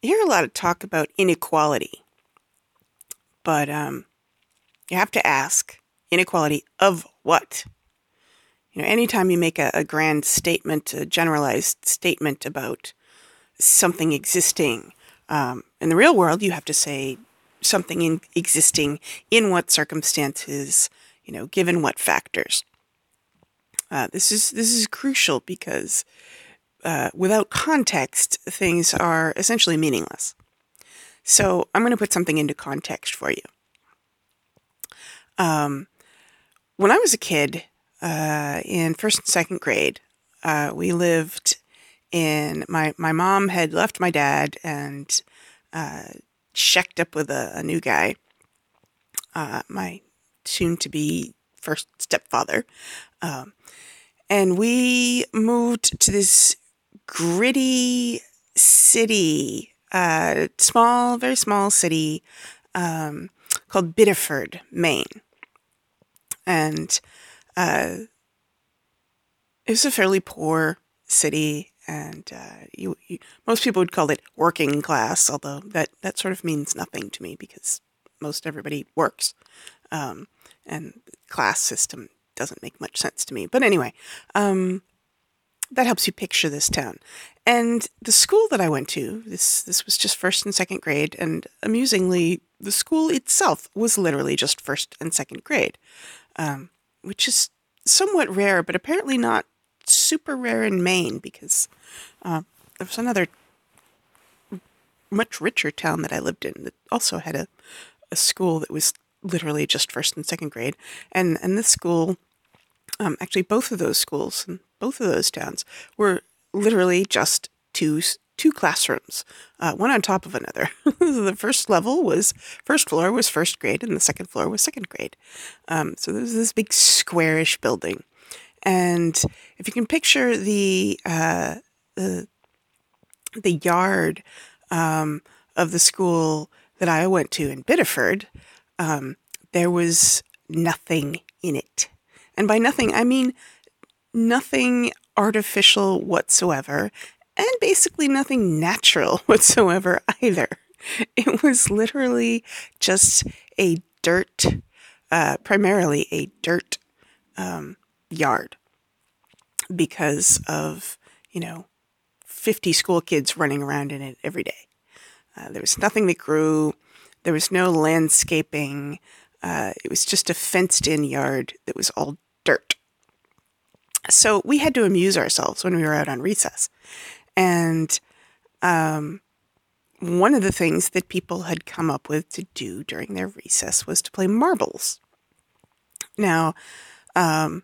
You hear a lot of talk about inequality, but um, you have to ask inequality of what? You know, anytime you make a, a grand statement, a generalized statement about something existing, um, in the real world, you have to say something in existing in what circumstances, you know, given what factors. Uh, this is this is crucial because uh, without context, things are essentially meaningless. So I'm going to put something into context for you. Um, when I was a kid, uh, in first and second grade, uh, we lived in my my mom had left my dad and uh, checked up with a, a new guy, uh, my soon to be first stepfather, um, and we moved to this gritty city, uh, small, very small city um, called Biddeford, Maine. And uh, it was a fairly poor city, and uh, you, you, most people would call it working class, although that, that sort of means nothing to me because most everybody works. Um, and class system doesn't make much sense to me. But anyway, um, that helps you picture this town. And the school that I went to, this this was just first and second grade, and amusingly, the school itself was literally just first and second grade, um, which is somewhat rare, but apparently not super rare in Maine because uh, there was another much richer town that I lived in that also had a, a school that was literally just first and second grade, and and this school, um, actually both of those schools and both of those towns were literally just two two classrooms, uh, one on top of another. the first level was first floor was first grade, and the second floor was second grade. Um, so there was this big squarish building, and if you can picture the uh, the the yard um, of the school that I went to in Biddeford, um, there was nothing in it, and by nothing I mean nothing artificial whatsoever, and basically nothing natural whatsoever either. It was literally just a dirt, uh, primarily a dirt um, yard because of, you know, 50 school kids running around in it every day. Uh, there was nothing that grew, there was no landscaping. Uh, it was just a fenced in yard that was all dirt. So we had to amuse ourselves when we were out on recess. And um, one of the things that people had come up with to do during their recess was to play marbles. Now, um,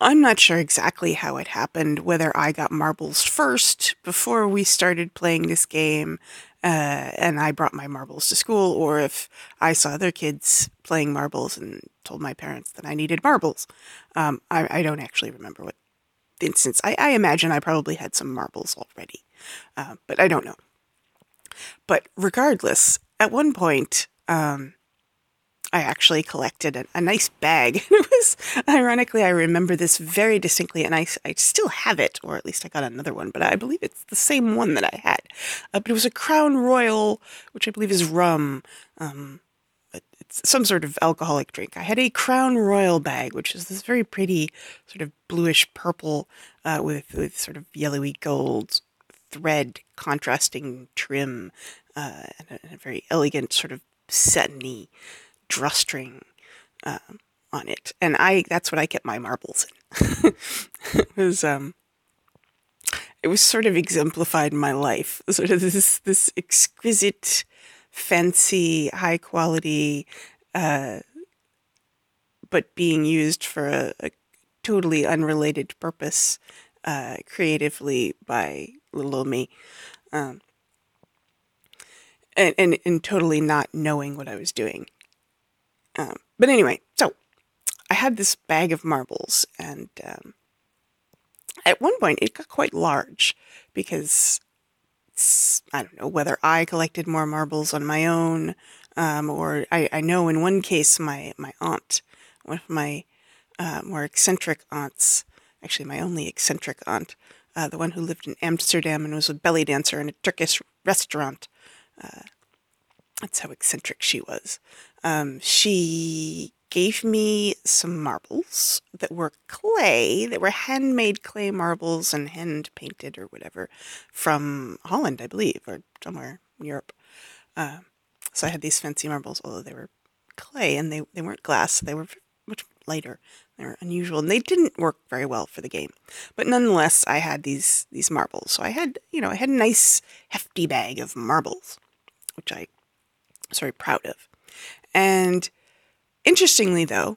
I'm not sure exactly how it happened, whether I got marbles first before we started playing this game uh, and I brought my marbles to school, or if I saw other kids playing marbles and told my parents that I needed marbles. Um, I, I, don't actually remember what instance. I, I, imagine I probably had some marbles already, uh, but I don't know. But regardless, at one point, um, I actually collected a, a nice bag. it was, ironically, I remember this very distinctly, and I, I still have it, or at least I got another one, but I believe it's the same one that I had. Uh, but it was a Crown Royal, which I believe is rum. Um, it's some sort of alcoholic drink. I had a Crown Royal bag, which is this very pretty, sort of bluish purple uh, with, with sort of yellowy gold thread contrasting trim, uh, and, a, and a very elegant, sort of satiny drawstring um, on it, and I that's what I kept my marbles in. it was um, it was sort of exemplified in my life. Sort of this this exquisite, fancy, high quality, uh, but being used for a, a totally unrelated purpose. uh, creatively by little me. Um, and, and, and totally not knowing what I was doing. Um, but anyway, so I had this bag of marbles, and um, at one point it got quite large because I don't know whether I collected more marbles on my own, um, or I, I, know in one case my my aunt, one of my uh, more eccentric aunts, actually my only eccentric aunt, uh, the one who lived in Amsterdam and was a belly dancer in a Turkish restaurant. Uh, that's how eccentric she was. Um, she gave me some marbles that were clay, that were handmade clay marbles and hand painted or whatever from Holland, I believe, or somewhere in Europe. Uh, so I had these fancy marbles, although they were clay and they, they weren't glass, they were much lighter. They were unusual and they didn't work very well for the game. But nonetheless, I had these these marbles. So I had, you know, I had a nice hefty bag of marbles, which I very proud of. And Interestingly, though,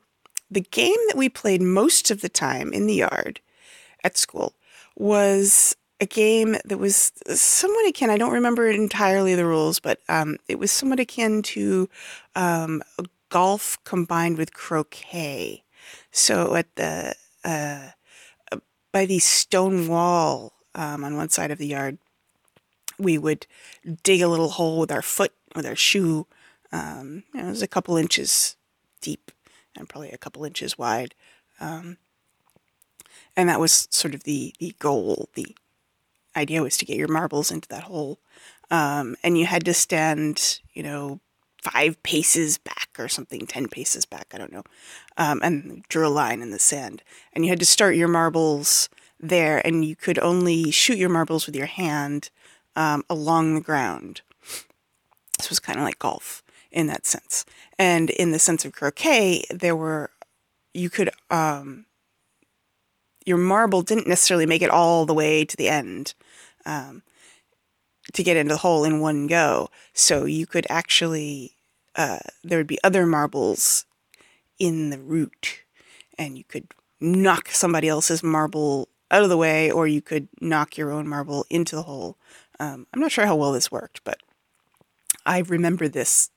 the game that we played most of the time in the yard at school was a game that was somewhat akin. I don't remember entirely the rules, but um, it was somewhat akin to um, golf combined with croquet. So at the uh, by the stone wall um, on one side of the yard, we would dig a little hole with our foot, with our shoe. Um, you know, it was a couple inches deep and probably a couple inches wide. Um, and that was sort of the, the goal. The idea was to get your marbles into that hole. Um, and you had to stand, you know, five paces back or something, 10 paces back, I don't know, um, and drew a line in the sand. And you had to start your marbles there, and you could only shoot your marbles with your hand um, along the ground. This was kind of like golf in that sense. And in the sense of croquet, there were, you could, um, your marble didn't necessarily make it all the way to the end um, to get into the hole in one go. So you could actually, uh, there would be other marbles in the root, and you could knock somebody else's marble out of the way, or you could knock your own marble into the hole. Um, I'm not sure how well this worked, but I remember this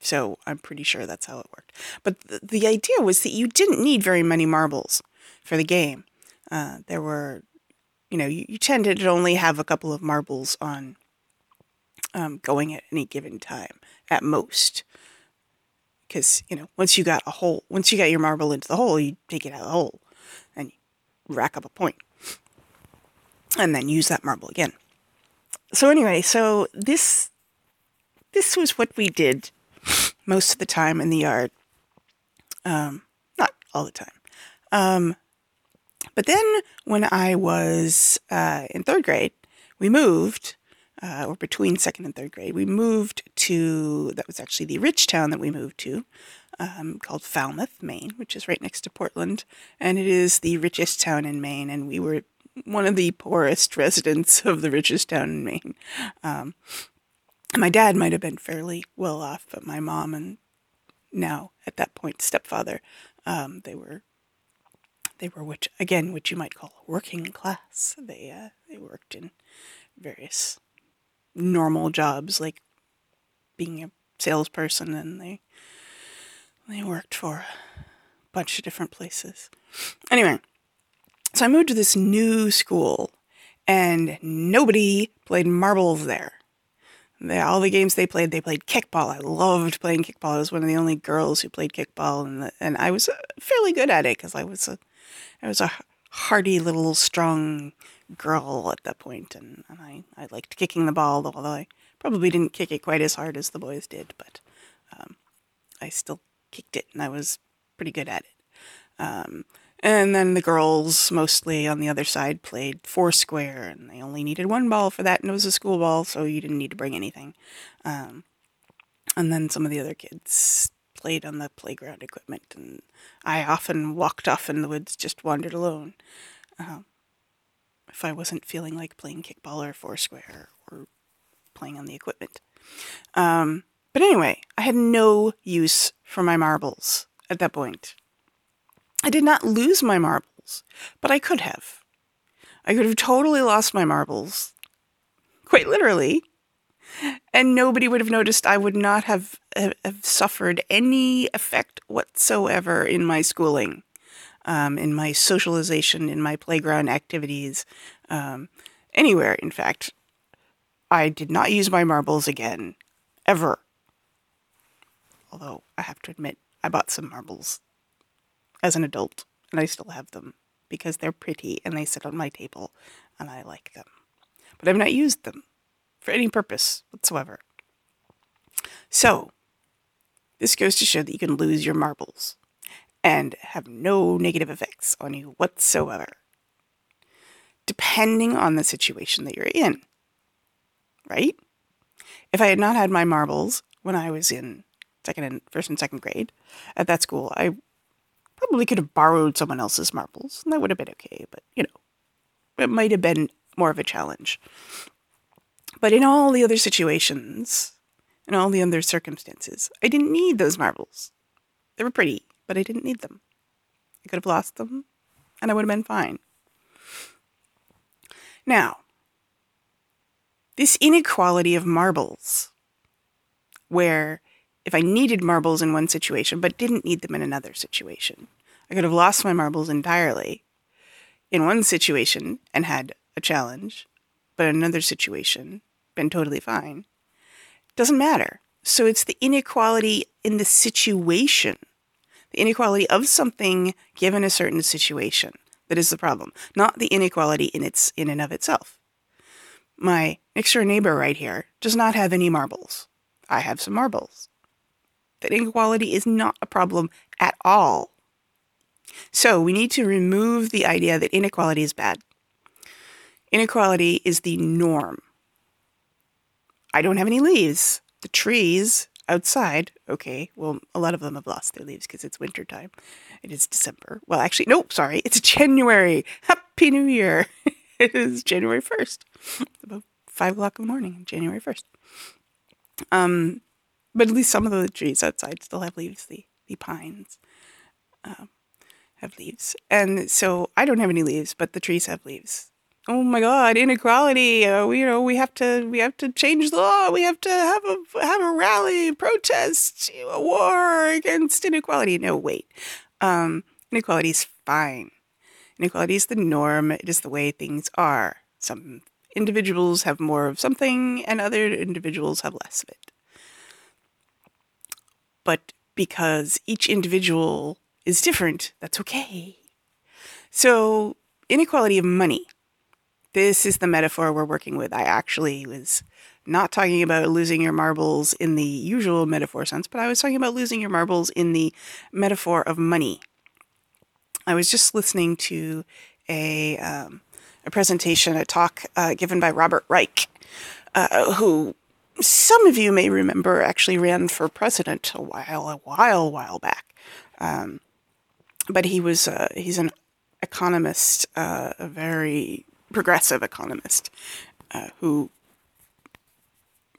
so I'm pretty sure that's how it worked. But the, the idea was that you didn't need very many marbles for the game. Uh, there were, you know, you, you, tended to only have a couple of marbles on um, going at any given time at most. Because, you know, once you got a hole, once you got your marble into the hole, you take it out of the hole and rack up a point and then use that marble again. So anyway, so this this was what we did most of the time in the yard. Um, not all the time. Um, but then when I was uh, in third grade, we moved, uh, or between second and third grade, we moved to, that was actually the rich town that we moved to, um, called Falmouth, Maine, which is right next to Portland. And it is the richest town in Maine. And we were one of the poorest residents of the richest town in Maine. Um, my dad might have been fairly well off, but my mom and now at that point stepfather, um, they were they were which again what you might call working class. They uh, they worked in various normal jobs like being a salesperson, and they they worked for a bunch of different places. Anyway, so I moved to this new school, and nobody played marbles there. They, all the games they played, they played kickball. I loved playing kickball. I was one of the only girls who played kickball, and the, and I was uh, fairly good at it because I was a I was a hardy little strong girl at that point, and, and I I liked kicking the ball, although I probably didn't kick it quite as hard as the boys did, but um, I still kicked it, and I was pretty good at it. Um, and then the girls, mostly on the other side, played Foursquare, and they only needed one ball for that, and it was a school ball, so you didn't need to bring anything. Um, and then some of the other kids played on the playground equipment, and I often walked off in the woods, just wandered alone. Um, if I wasn't feeling like playing kickball or Foursquare or playing on the equipment. Um, but anyway, I had no use for my marbles at that point. I did not lose my marbles, but I could have. I could have totally lost my marbles, quite literally, and nobody would have noticed. I would not have, have, suffered any effect whatsoever in my schooling, um, in my socialization, in my playground activities, um, anywhere, in fact. I did not use my marbles again, ever. Although I have to admit, I bought some marbles as an adult, and I still have them because they're pretty and they sit on my table and I like them. But I've not used them for any purpose whatsoever. So, this goes to show that you can lose your marbles and have no negative effects on you whatsoever, depending on the situation that you're in. Right? If I had not had my marbles when I was in second and first and second grade at that school, I probably could have borrowed someone else's marbles, and that would have been okay, but you know, it might have been more of a challenge. But in all the other situations, in all the other circumstances, I didn't need those marbles. They were pretty, but I didn't need them. I could have lost them, and I would have been fine. Now, this inequality of marbles, where if I needed marbles in one situation but didn't need them in another situation. I could have lost my marbles entirely in one situation and had a challenge, but in another situation, been totally fine. Doesn't matter. So it's the inequality in the situation, the inequality of something given a certain situation that is the problem, not the inequality in its in and of itself. My next door neighbor right here does not have any marbles. I have some marbles that inequality is not a problem at all. So we need to remove the idea that inequality is bad. Inequality is the norm. I don't have any leaves. The trees outside, okay, well, a lot of them have lost their leaves because it's wintertime. It is December. Well, actually, nope, sorry, it's January. Happy New Year. it is January 1st, about 5 o'clock in the morning, January 1st. Um, but at least some of the trees outside still have leaves. The the pines um, have leaves, and so I don't have any leaves, but the trees have leaves. Oh my God, inequality! Uh, we, you know, we have to we have to change the law. We have to have a have a rally, protest, a war against inequality. No, wait, um, inequality is fine. Inequality is the norm. It is the way things are. Some individuals have more of something, and other individuals have less of it but because each individual is different, that's okay. So, inequality of money. This is the metaphor we're working with. I actually was not talking about losing your marbles in the usual metaphor sense, but I was talking about losing your marbles in the metaphor of money. I was just listening to a, um, a presentation, a talk uh, given by Robert Reich, uh, who some of you may remember actually ran for president a while, a while, while back. Um, but he was uh, he's an economist, uh, a very progressive economist, uh, who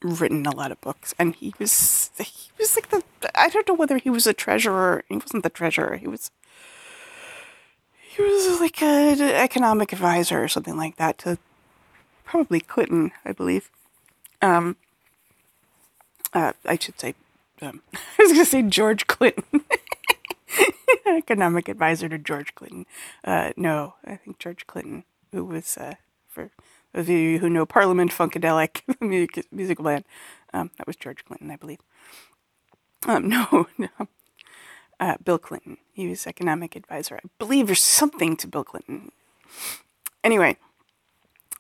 written a lot of books, and he was he was like the I don't know whether he was a treasurer. He wasn't the treasurer. He was he was like an economic advisor or something like that to probably Clinton, I believe. Um, uh, I should say, um, I was going to say George Clinton, economic advisor to George Clinton. Uh, no, I think George Clinton, who was, uh, for those of you who know Parliament Funkadelic, music, musical band, um, that was George Clinton, I believe. Um, no, no. Uh, Bill Clinton. He was economic advisor, I believe, or something to Bill Clinton. Anyway,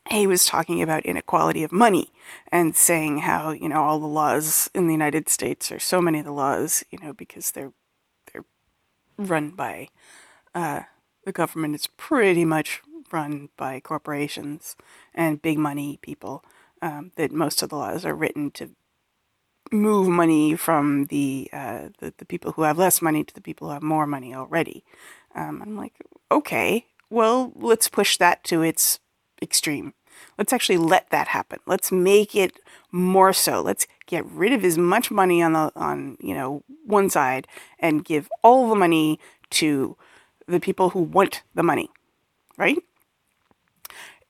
he was talking about inequality of money and saying how you know all the laws in the United States are so many of the laws you know because they're they're run by uh, the government is pretty much run by corporations and big money people um, that most of the laws are written to move money from the, uh, the, the people who have less money to the people who have more money already. Um, I'm like, okay, well, let's push that to its extreme. Let's actually let that happen. Let's make it more so. Let's get rid of as much money on the on you know one side and give all the money to the people who want the money, right?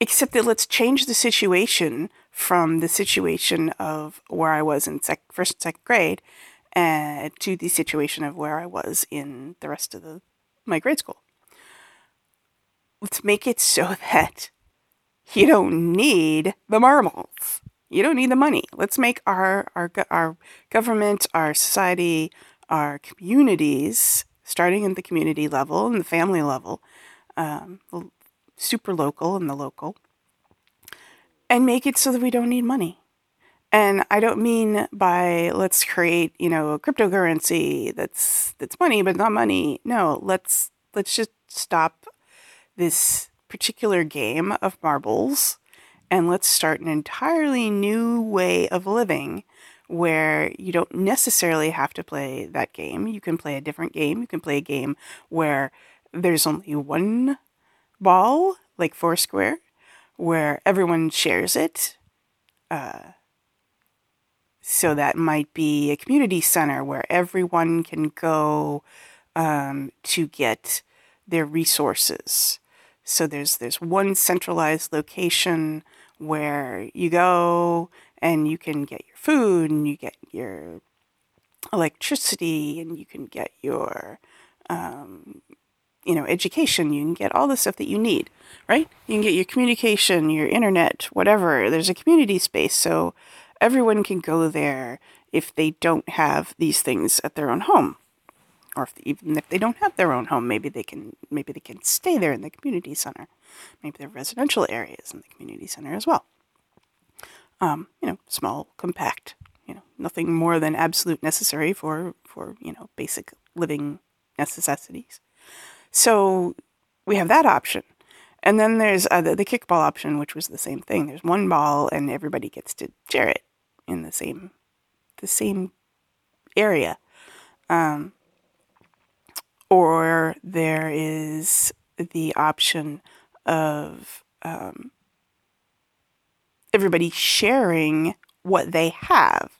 except that let's change the situation from the situation of where I was in sec- first and second grade uh, to the situation of where I was in the rest of the my grade school. Let's make it so that you don't need the marbles. You don't need the money. Let's make our our our government, our society, our communities, starting at the community level and the family level, um, super local and the local, and make it so that we don't need money. And I don't mean by let's create, you know, a cryptocurrency that's that's money but not money. No, let's let's just stop this particular game of marbles and let's start an entirely new way of living where you don't necessarily have to play that game. You can play a different game. You can play a game where there's only one ball, like Foursquare, where everyone shares it. Uh, so that might be a community center where everyone can go um, to get their resources. So there's there's one centralized location where you go and you can get your food and you get your electricity and you can get your um, you know education. You can get all the stuff that you need right? You can get your communication your internet whatever. There's a community space so everyone can go there if they don't have these things at their own home or if, even if they don't have their own home maybe they can maybe they can stay there in the community center. Maybe there are residential areas in the community center as well. Um, you know small compact you know nothing more than absolute necessary for for you know basic living necessities. So we have that option. And then there's uh, the, the kickball option which was the same thing. There's one ball and everybody gets to share it in the same the same area. Um, or there is the option of um, everybody sharing what they have.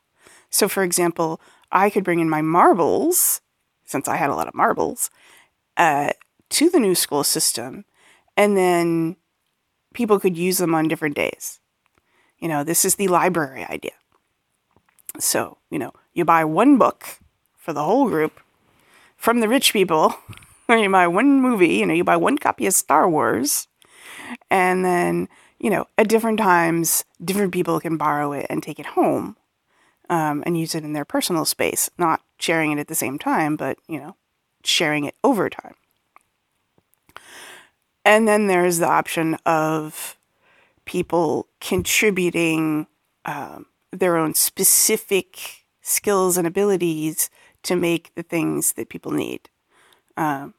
So, for example, I could bring in my marbles, since I had a lot of marbles, uh, to the new school system, and then people could use them on different days. You know, this is the library idea. So, you know, you buy one book for the whole group from the rich people, you buy one movie, you know, you buy one copy of Star Wars, and then, you know, at different times, different people can borrow it and take it home um, and use it in their personal space, not sharing it at the same time, but, you know, sharing it over time. And then there's the option of people contributing um, their own specific skills and abilities to make the things that people need. Um,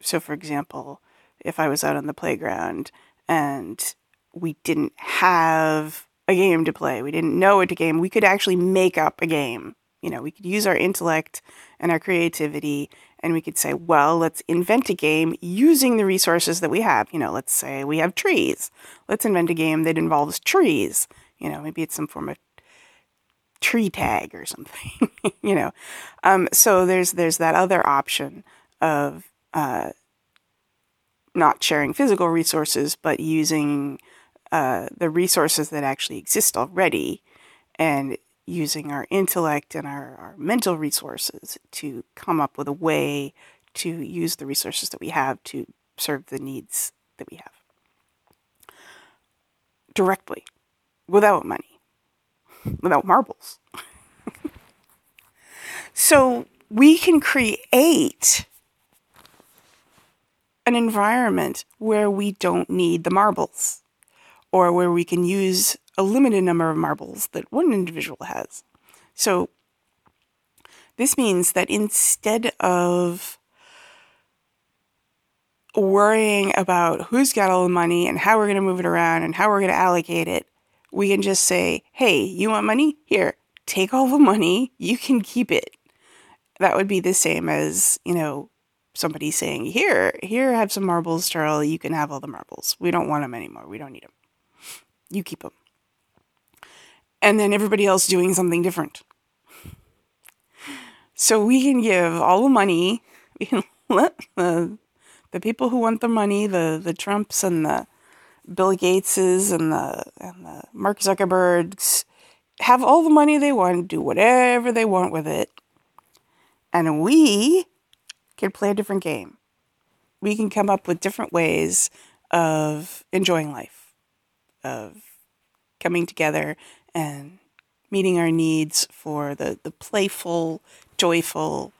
so, for example, if I was out on the playground and we didn't have a game to play, we didn't know what to game, we could actually make up a game. You know, we could use our intellect and our creativity and we could say, well, let's invent a game using the resources that we have. You know, let's say we have trees. Let's invent a game that involves trees. You know, maybe it's some form of tree tag or something, you know. Um, so there's there's that other option of uh, not sharing physical resources, but using uh, the resources that actually exist already, and using our intellect and our, our mental resources to come up with a way to use the resources that we have to serve the needs that we have directly without money without marbles. so we can create an environment where we don't need the marbles or where we can use a limited number of marbles that one individual has. So this means that instead of worrying about who's got all the money and how we're going to move it around and how we're going to allocate it, we can just say, hey, you want money? Here, take all the money. You can keep it. That would be the same as, you know, somebody saying, here, here, have some marbles, Charlie. You can have all the marbles. We don't want them anymore. We don't need them. You keep them. And then everybody else doing something different. So we can give all the money. We can let the, the people who want the money, the, the Trumps and the Bill Gateses and the and the Mark Zuckerbergs have all the money they want, do whatever they want with it, and we can play a different game. We can come up with different ways of enjoying life, of coming together and meeting our needs for the, the playful, joyful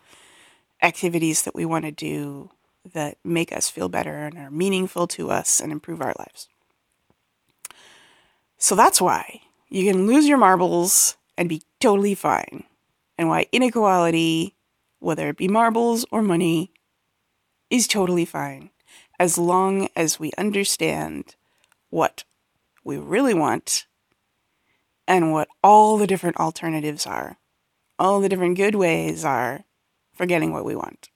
activities that we want to do that make us feel better and are meaningful to us and improve our lives. So that's why you can lose your marbles and be totally fine, and why inequality, whether it be marbles or money, is totally fine as long as we understand what we really want and what all the different alternatives are, all the different good ways are for getting what we want.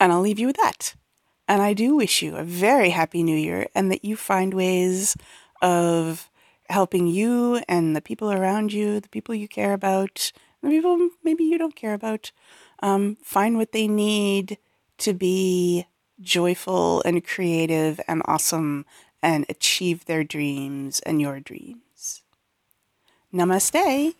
And I'll leave you with that. And I do wish you a very happy new year and that you find ways of helping you and the people around you, the people you care about, the people maybe you don't care about, um, find what they need to be joyful and creative and awesome and achieve their dreams and your dreams. Namaste.